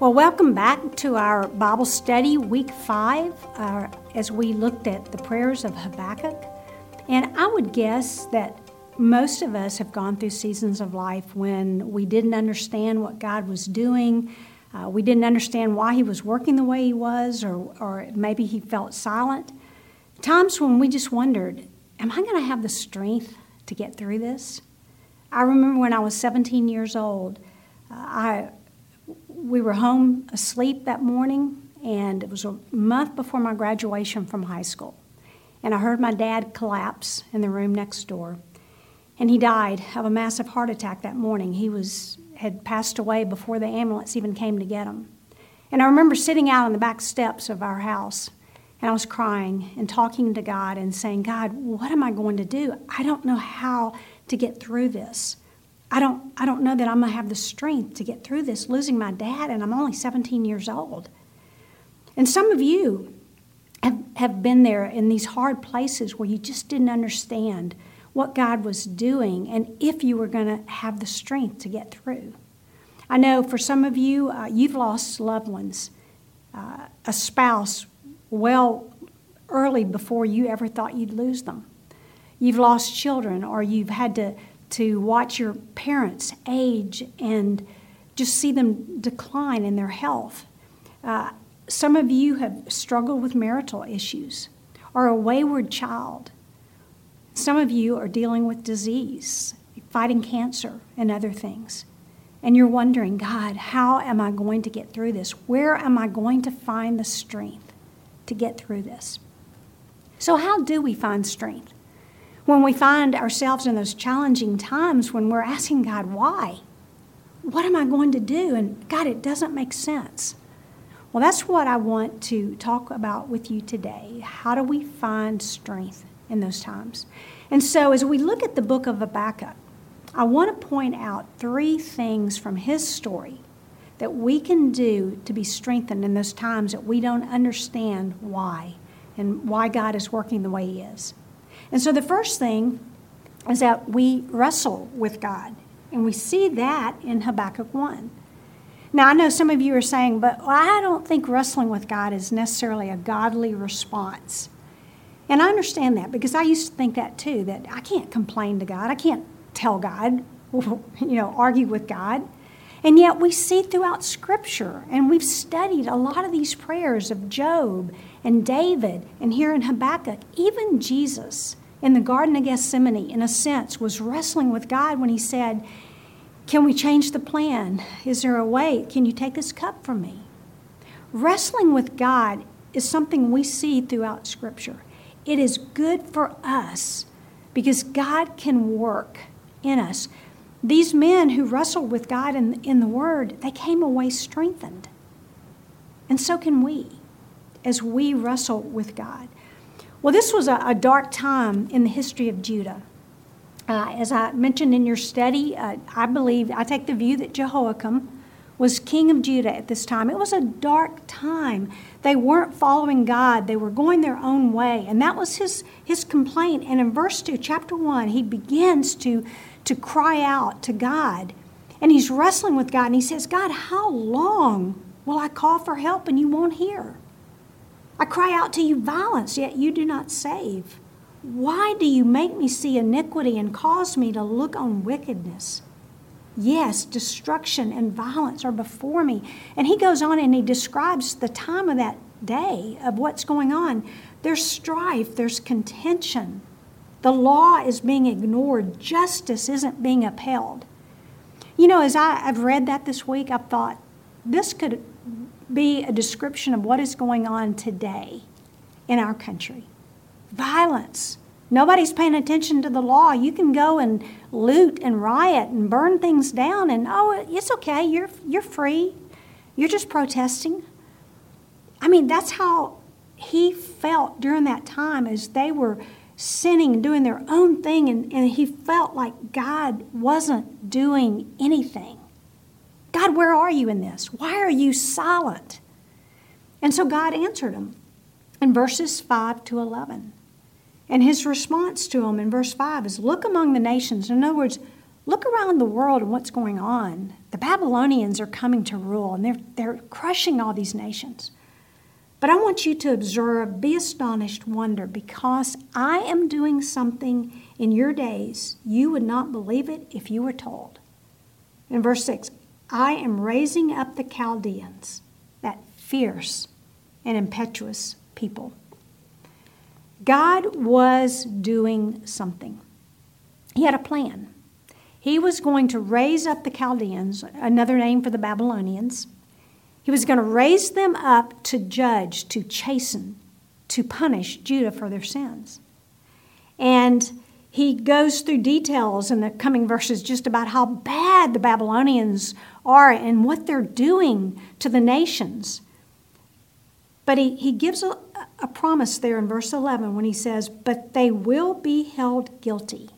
Well, welcome back to our Bible study, week five, uh, as we looked at the prayers of Habakkuk. And I would guess that most of us have gone through seasons of life when we didn't understand what God was doing. Uh, we didn't understand why He was working the way He was, or, or maybe He felt silent. Times when we just wondered, Am I going to have the strength to get through this? I remember when I was 17 years old, uh, I we were home asleep that morning, and it was a month before my graduation from high school. And I heard my dad collapse in the room next door. And he died of a massive heart attack that morning. He was, had passed away before the ambulance even came to get him. And I remember sitting out on the back steps of our house, and I was crying and talking to God and saying, God, what am I going to do? I don't know how to get through this. I don't, I don't know that I'm going to have the strength to get through this, losing my dad, and I'm only 17 years old. And some of you have, have been there in these hard places where you just didn't understand what God was doing and if you were going to have the strength to get through. I know for some of you, uh, you've lost loved ones, uh, a spouse, well early before you ever thought you'd lose them. You've lost children, or you've had to to watch your parents age and just see them decline in their health. Uh, some of you have struggled with marital issues or a wayward child. Some of you are dealing with disease, fighting cancer, and other things. And you're wondering, God, how am I going to get through this? Where am I going to find the strength to get through this? So, how do we find strength? When we find ourselves in those challenging times when we're asking God, why? What am I going to do? And God, it doesn't make sense. Well, that's what I want to talk about with you today. How do we find strength in those times? And so, as we look at the book of Habakkuk, I want to point out three things from his story that we can do to be strengthened in those times that we don't understand why and why God is working the way He is. And so the first thing is that we wrestle with God. And we see that in Habakkuk 1. Now, I know some of you are saying, but I don't think wrestling with God is necessarily a godly response. And I understand that because I used to think that too, that I can't complain to God. I can't tell God, you know, argue with God. And yet we see throughout Scripture, and we've studied a lot of these prayers of Job and David, and here in Habakkuk, even Jesus in the Garden of Gethsemane, in a sense, was wrestling with God when he said, Can we change the plan? Is there a way? Can you take this cup from me? Wrestling with God is something we see throughout Scripture. It is good for us because God can work in us. These men who wrestled with God in, in the Word, they came away strengthened. And so can we as we wrestle with God. Well, this was a, a dark time in the history of Judah. Uh, as I mentioned in your study, uh, I believe, I take the view that Jehoiakim was king of Judah at this time. It was a dark time. They weren't following God, they were going their own way. And that was his, his complaint. And in verse 2, chapter 1, he begins to, to cry out to God. And he's wrestling with God. And he says, God, how long will I call for help and you won't hear? I cry out to you violence, yet you do not save. Why do you make me see iniquity and cause me to look on wickedness? Yes, destruction and violence are before me. And he goes on and he describes the time of that day of what's going on. There's strife, there's contention. The law is being ignored, justice isn't being upheld. You know, as I, have read that this week, I've thought this could be a description of what is going on today in our country violence. Nobody's paying attention to the law. You can go and loot and riot and burn things down, and oh, it's okay. You're, you're free. You're just protesting. I mean, that's how he felt during that time as they were sinning and doing their own thing, and, and he felt like God wasn't doing anything. God, where are you in this? Why are you silent? And so God answered him in verses 5 to 11. And his response to him in verse 5 is Look among the nations. In other words, Look around the world and what's going on. The Babylonians are coming to rule and they're, they're crushing all these nations. But I want you to observe, be astonished, wonder, because I am doing something in your days you would not believe it if you were told. In verse 6, I am raising up the Chaldeans, that fierce and impetuous people. God was doing something. He had a plan. He was going to raise up the Chaldeans, another name for the Babylonians. He was going to raise them up to judge, to chasten, to punish Judah for their sins. And he goes through details in the coming verses just about how bad the Babylonians are and what they're doing to the nations. But he, he gives a, a promise there in verse 11 when he says, But they will be held guilty,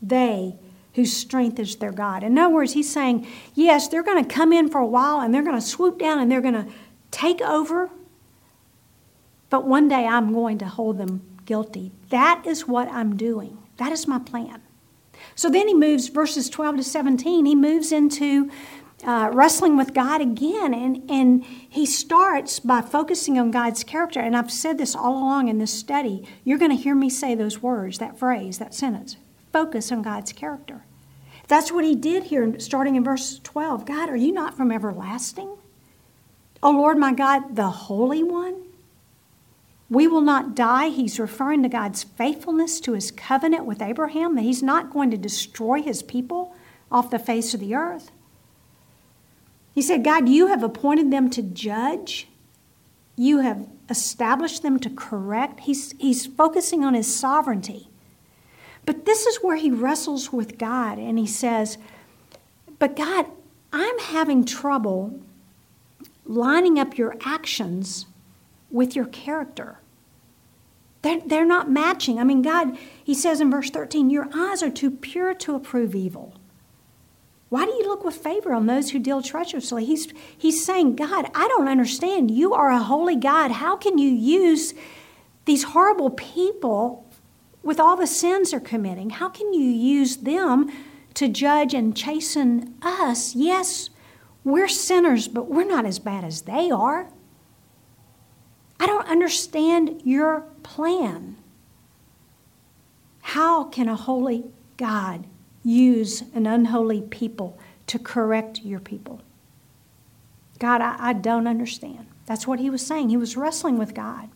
they whose strength is their God. In other words, he's saying, Yes, they're going to come in for a while and they're going to swoop down and they're going to take over, but one day I'm going to hold them guilty. That is what I'm doing. That is my plan. So then he moves, verses 12 to 17, he moves into uh, wrestling with God again. And, and he starts by focusing on God's character. And I've said this all along in this study. You're going to hear me say those words, that phrase, that sentence. Focus on God's character. That's what he did here, starting in verse 12. God, are you not from everlasting? O Lord my God, the Holy One? We will not die. He's referring to God's faithfulness to his covenant with Abraham, that he's not going to destroy his people off the face of the earth. He said, God, you have appointed them to judge, you have established them to correct. He's, he's focusing on his sovereignty. But this is where he wrestles with God and he says, But God, I'm having trouble lining up your actions with your character. They're, they're not matching. I mean, God, he says in verse 13, Your eyes are too pure to approve evil. Why do you look with favor on those who deal treacherously? He's, he's saying, God, I don't understand. You are a holy God. How can you use these horrible people with all the sins they're committing? How can you use them to judge and chasten us? Yes, we're sinners, but we're not as bad as they are. I don't understand your plan. How can a holy God use an unholy people to correct your people. God, I, I, don't understand. That's what he was saying. He was wrestling with God.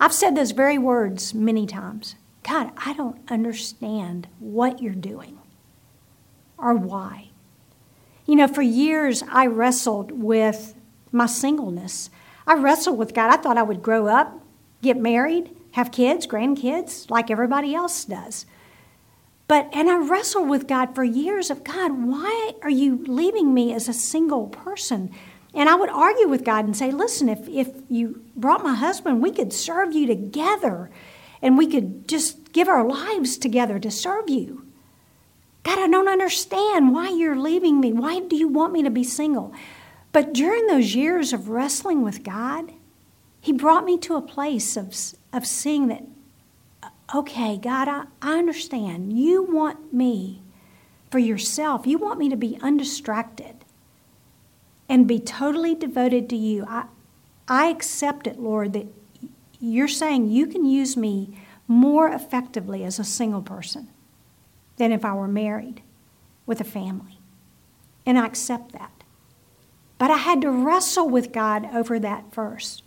I've said those very words many times God, I don't understand what you're doing or why. You know, for years I wrestled with my singleness. I wrestled with God. I thought I would grow up, get married, have kids, grandkids, like everybody else does. But, and I wrestled with God for years of God, why are you leaving me as a single person? And I would argue with God and say, listen, if, if you brought my husband, we could serve you together and we could just give our lives together to serve you. God, I don't understand why you're leaving me. Why do you want me to be single? But during those years of wrestling with God, He brought me to a place of, of seeing that okay, God, I, I understand. You want me for yourself. You want me to be undistracted and be totally devoted to you. I, I accept it, Lord, that you're saying you can use me more effectively as a single person than if I were married with a family. And I accept that. But I had to wrestle with God over that first.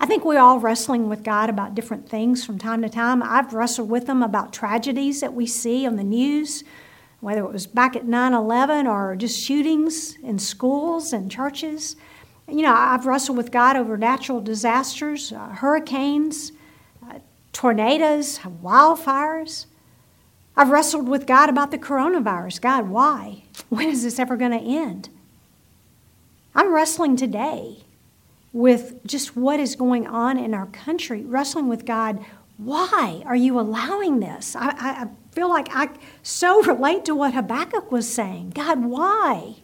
I think we're all wrestling with God about different things from time to time. I've wrestled with Him about tragedies that we see on the news, whether it was back at 9 11 or just shootings in schools and churches. You know, I've wrestled with God over natural disasters, uh, hurricanes, uh, tornadoes, wildfires. I've wrestled with God about the coronavirus. God, why? When is this ever going to end? I'm wrestling today with just what is going on in our country, wrestling with God. Why are you allowing this? I, I feel like I so relate to what Habakkuk was saying. God, why?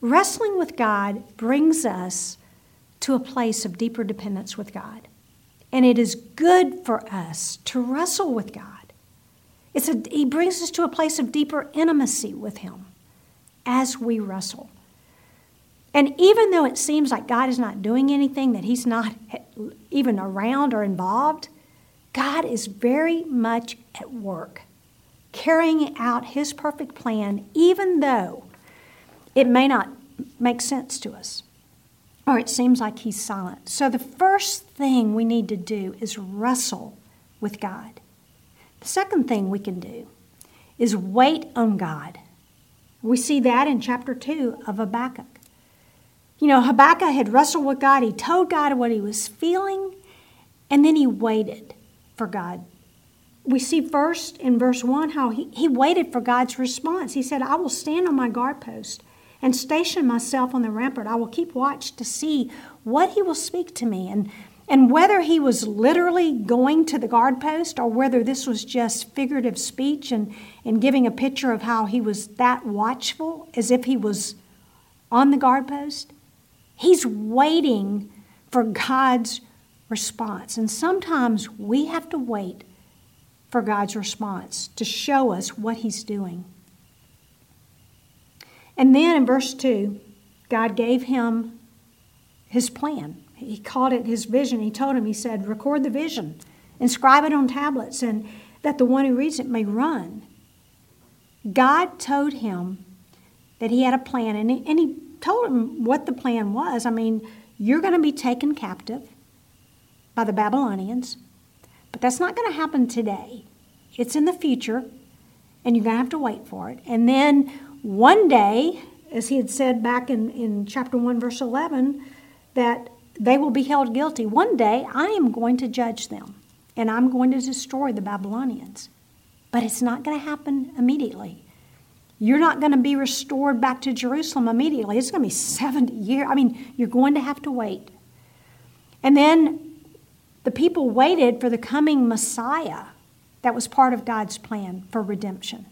Wrestling with God brings us to a place of deeper dependence with God. And it is good for us to wrestle with God. It's a, he brings us to a place of deeper intimacy with Him as we wrestle. And even though it seems like God is not doing anything, that He's not even around or involved, God is very much at work, carrying out His perfect plan, even though it may not make sense to us or it seems like He's silent. So the first thing we need to do is wrestle with God. The second thing we can do is wait on God. We see that in chapter 2 of Habakkuk. You know, Habakkuk had wrestled with God, he told God what he was feeling, and then he waited for God. We see first in verse 1 how he, he waited for God's response. He said, I will stand on my guard post and station myself on the rampart. I will keep watch to see what he will speak to me. And, and whether he was literally going to the guard post or whether this was just figurative speech and, and giving a picture of how he was that watchful as if he was on the guard post, He's waiting for God's response. And sometimes we have to wait for God's response to show us what He's doing. And then in verse 2, God gave him his plan. He called it his vision. He told him, He said, record the vision, inscribe it on tablets, and that the one who reads it may run. God told him that he had a plan, and he, and he told him what the plan was. I mean, you're going to be taken captive by the Babylonians, but that's not going to happen today. It's in the future, and you're going to have to wait for it. And then one day, as he had said back in, in chapter 1, verse 11, that they will be held guilty. One day, I am going to judge them, and I'm going to destroy the Babylonians. But it's not going to happen immediately. You're not going to be restored back to Jerusalem immediately. It's going to be 70 years. I mean, you're going to have to wait. And then the people waited for the coming Messiah that was part of God's plan for redemption.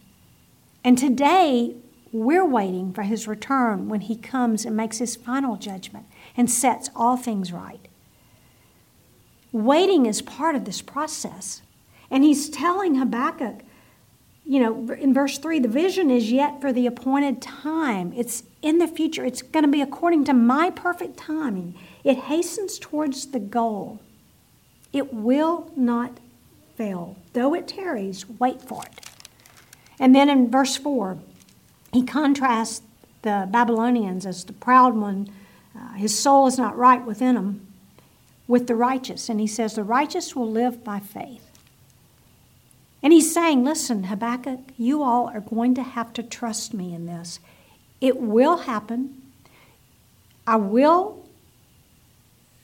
And today, we're waiting for his return when he comes and makes his final judgment and sets all things right. Waiting is part of this process. And he's telling Habakkuk, you know, in verse 3, the vision is yet for the appointed time. It's in the future. It's going to be according to my perfect timing. It hastens towards the goal. It will not fail. Though it tarries, wait for it. And then in verse 4, he contrasts the Babylonians as the proud one. Uh, his soul is not right within him, with the righteous. And he says, The righteous will live by faith. And he's saying, listen, Habakkuk, you all are going to have to trust me in this. It will happen. I will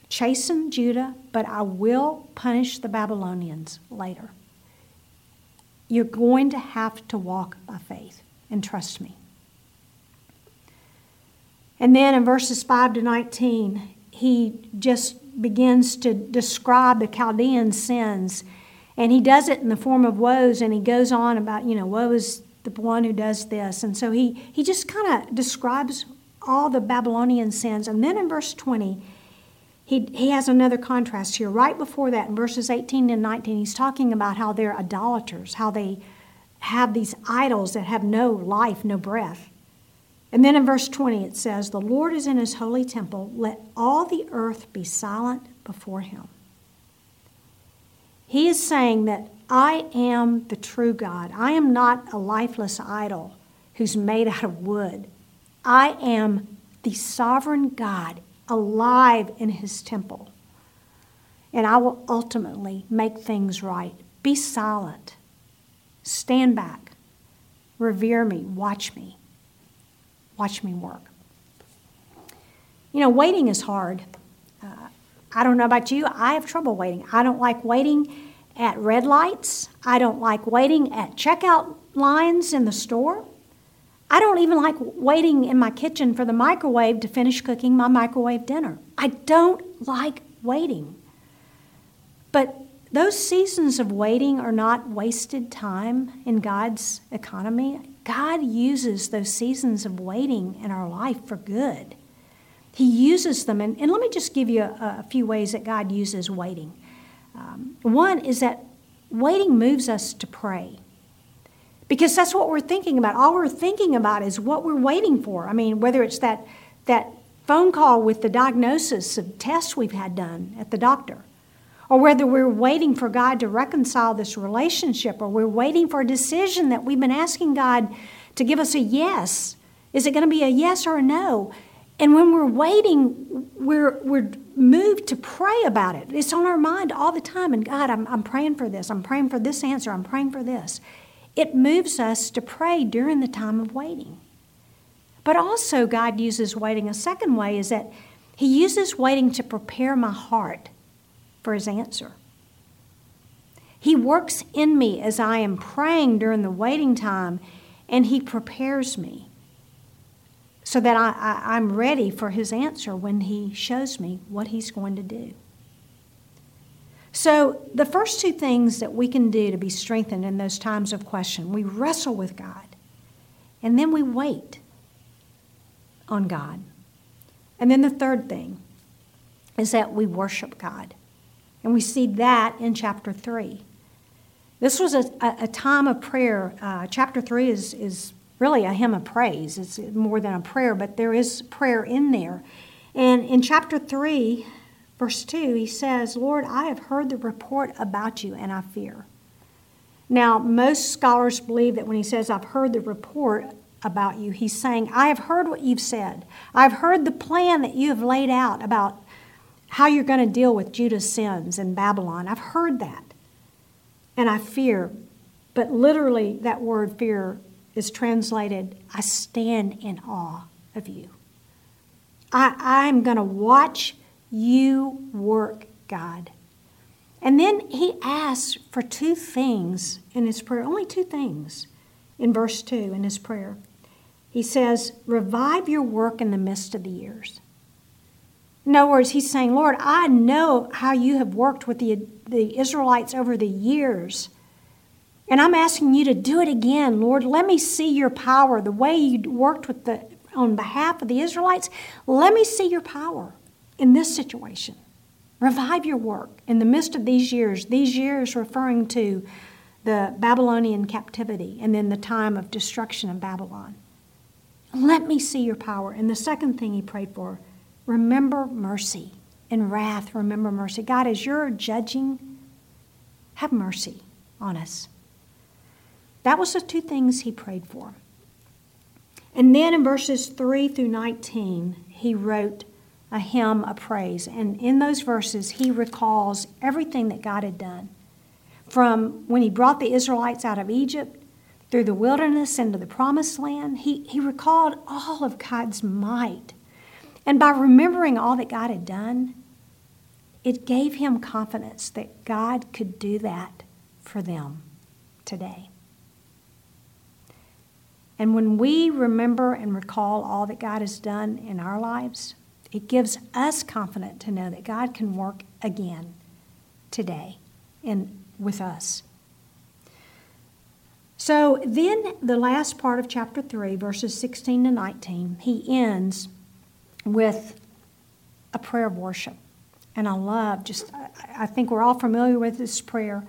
chasten Judah, but I will punish the Babylonians later. You're going to have to walk by faith and trust me. And then in verses 5 to 19, he just begins to describe the Chaldean sins and he does it in the form of woes, and he goes on about, you know, woe is the one who does this. And so he, he just kind of describes all the Babylonian sins. And then in verse 20, he, he has another contrast here. Right before that, in verses 18 and 19, he's talking about how they're idolaters, how they have these idols that have no life, no breath. And then in verse 20, it says, The Lord is in his holy temple. Let all the earth be silent before him. He is saying that I am the true God. I am not a lifeless idol who's made out of wood. I am the sovereign God alive in his temple. And I will ultimately make things right. Be silent. Stand back. Revere me. Watch me. Watch me work. You know, waiting is hard. I don't know about you, I have trouble waiting. I don't like waiting at red lights. I don't like waiting at checkout lines in the store. I don't even like waiting in my kitchen for the microwave to finish cooking my microwave dinner. I don't like waiting. But those seasons of waiting are not wasted time in God's economy. God uses those seasons of waiting in our life for good. He uses them. And, and let me just give you a, a few ways that God uses waiting. Um, one is that waiting moves us to pray. Because that's what we're thinking about. All we're thinking about is what we're waiting for. I mean, whether it's that, that phone call with the diagnosis of tests we've had done at the doctor, or whether we're waiting for God to reconcile this relationship, or we're waiting for a decision that we've been asking God to give us a yes. Is it going to be a yes or a no? And when we're waiting, we're, we're moved to pray about it. It's on our mind all the time. And God, I'm, I'm praying for this. I'm praying for this answer. I'm praying for this. It moves us to pray during the time of waiting. But also, God uses waiting. A second way is that He uses waiting to prepare my heart for His answer. He works in me as I am praying during the waiting time, and He prepares me so that I, I, I'm ready for his answer when he shows me what he's going to do. So, the first two things that we can do to be strengthened in those times of question we wrestle with God, and then we wait on God. And then the third thing is that we worship God. And we see that in chapter 3. This was a, a, a time of prayer. Uh, chapter 3 is, is really a hymn of praise. It's more than a prayer, but there is prayer in there. And in chapter 3, verse 2, he says, Lord, I have heard the report about you and I fear. Now, most scholars believe that when he says, I've heard the report about you, he's saying, I have heard what you've said. I've heard the plan that you have laid out about how you're going to deal with Judah's sins in Babylon. I've heard that. And I fear. But literally, that word fear is translated, I stand in awe of you. I, I'm going to watch you work, God. And then he asks for two things in his prayer, only two things in verse 2 in his prayer. He says, Revive your work in the midst of the years. In other words, he's saying, Lord, I know how you have worked with the, the Israelites over the years. And I'm asking you to do it again, Lord. Let me see your power, the way you worked with the on behalf of the Israelites. Let me see your power in this situation. Revive your work in the midst of these years, these years referring to the Babylonian captivity and then the time of destruction of Babylon. Let me see your power. And the second thing he prayed for remember mercy. In wrath, remember mercy. God, as you're judging, have mercy on us. That was the two things he prayed for. And then in verses 3 through 19, he wrote a hymn of praise. And in those verses, he recalls everything that God had done. From when he brought the Israelites out of Egypt, through the wilderness into the promised land, he, he recalled all of God's might. And by remembering all that God had done, it gave him confidence that God could do that for them today. And when we remember and recall all that God has done in our lives, it gives us confidence to know that God can work again today and with us. So then, the last part of chapter 3, verses 16 to 19, he ends with a prayer of worship. And I love just, I think we're all familiar with this prayer.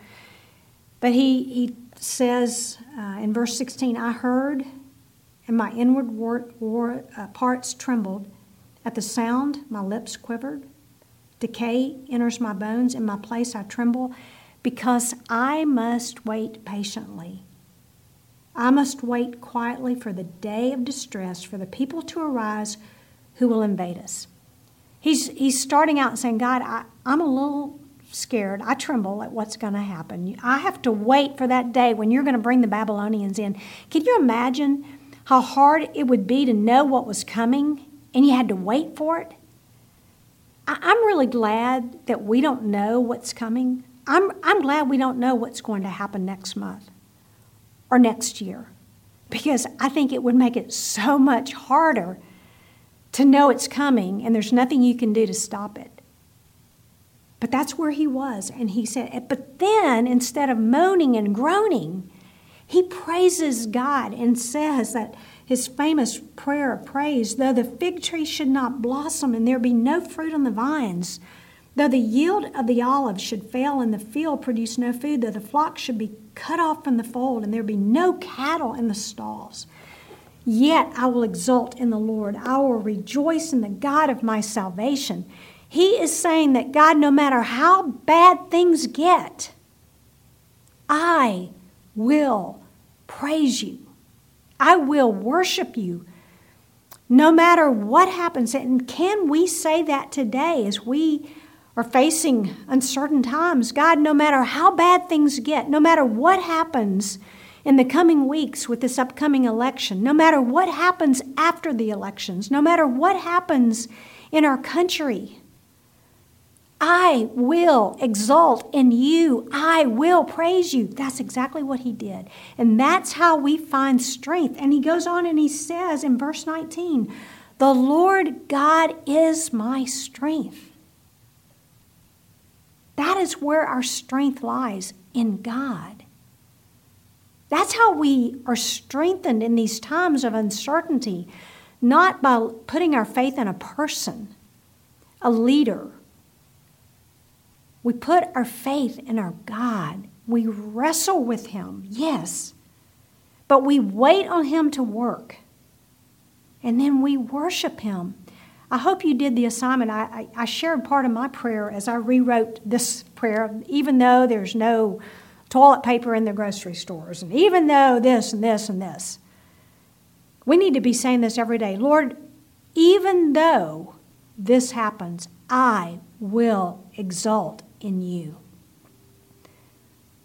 But he, he says uh, in verse 16, I heard and my inward war, war, uh, parts trembled. At the sound, my lips quivered. Decay enters my bones. In my place, I tremble because I must wait patiently. I must wait quietly for the day of distress, for the people to arise who will invade us. He's, he's starting out and saying, God, I, I'm a little scared. I tremble at what's going to happen. I have to wait for that day when you're going to bring the Babylonians in. Can you imagine? How hard it would be to know what was coming and you had to wait for it. I'm really glad that we don't know what's coming. I'm, I'm glad we don't know what's going to happen next month or next year because I think it would make it so much harder to know it's coming and there's nothing you can do to stop it. But that's where he was. And he said, but then instead of moaning and groaning, he praises God and says that his famous prayer of praise, though the fig tree should not blossom and there be no fruit on the vines, Though the yield of the olive should fail and the field produce no food, though the flock should be cut off from the fold and there be no cattle in the stalls, yet I will exult in the Lord. I will rejoice in the God of my salvation. He is saying that God, no matter how bad things get, I will praise you. I will worship you no matter what happens. And can we say that today as we are facing uncertain times? God, no matter how bad things get, no matter what happens in the coming weeks with this upcoming election, no matter what happens after the elections, no matter what happens in our country, I will exalt in you. I will praise you. That's exactly what he did. And that's how we find strength. And he goes on and he says in verse 19, The Lord God is my strength. That is where our strength lies in God. That's how we are strengthened in these times of uncertainty, not by putting our faith in a person, a leader we put our faith in our God. We wrestle with Him, yes, but we wait on Him to work. And then we worship Him. I hope you did the assignment. I, I, I shared part of my prayer as I rewrote this prayer, even though there's no toilet paper in the grocery stores, and even though this and this and this. We need to be saying this every day Lord, even though this happens, I will exult in you.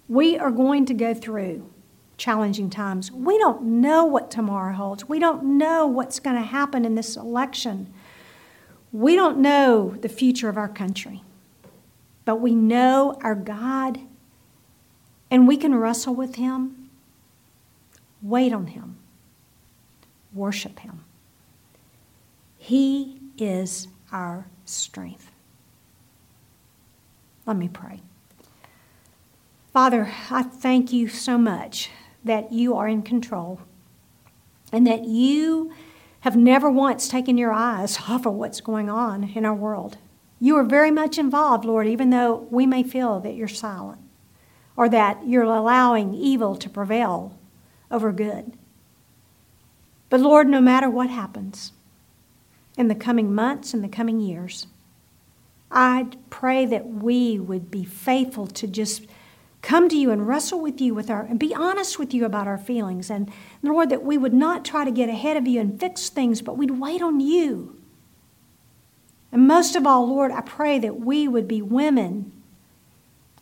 We are going to go through challenging times. We don't know what tomorrow holds. We don't know what's going to happen in this election. We don't know the future of our country. But we know our God and we can wrestle with Him, wait on Him, worship Him. He is our strength. Let me pray. Father, I thank you so much that you are in control and that you have never once taken your eyes off of what's going on in our world. You are very much involved, Lord, even though we may feel that you're silent or that you're allowing evil to prevail over good. But Lord, no matter what happens in the coming months and the coming years, I pray that we would be faithful to just come to you and wrestle with you with our and be honest with you about our feelings and Lord that we would not try to get ahead of you and fix things but we'd wait on you. And most of all, Lord, I pray that we would be women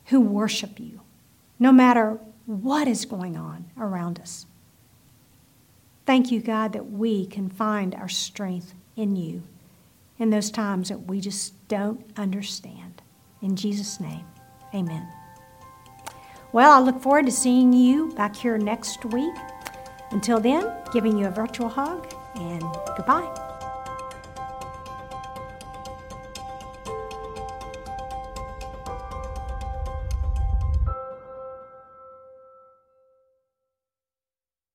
who worship you no matter what is going on around us. Thank you, God, that we can find our strength in you in those times that we just don't understand. In Jesus' name, amen. Well, I look forward to seeing you back here next week. Until then, giving you a virtual hug and goodbye.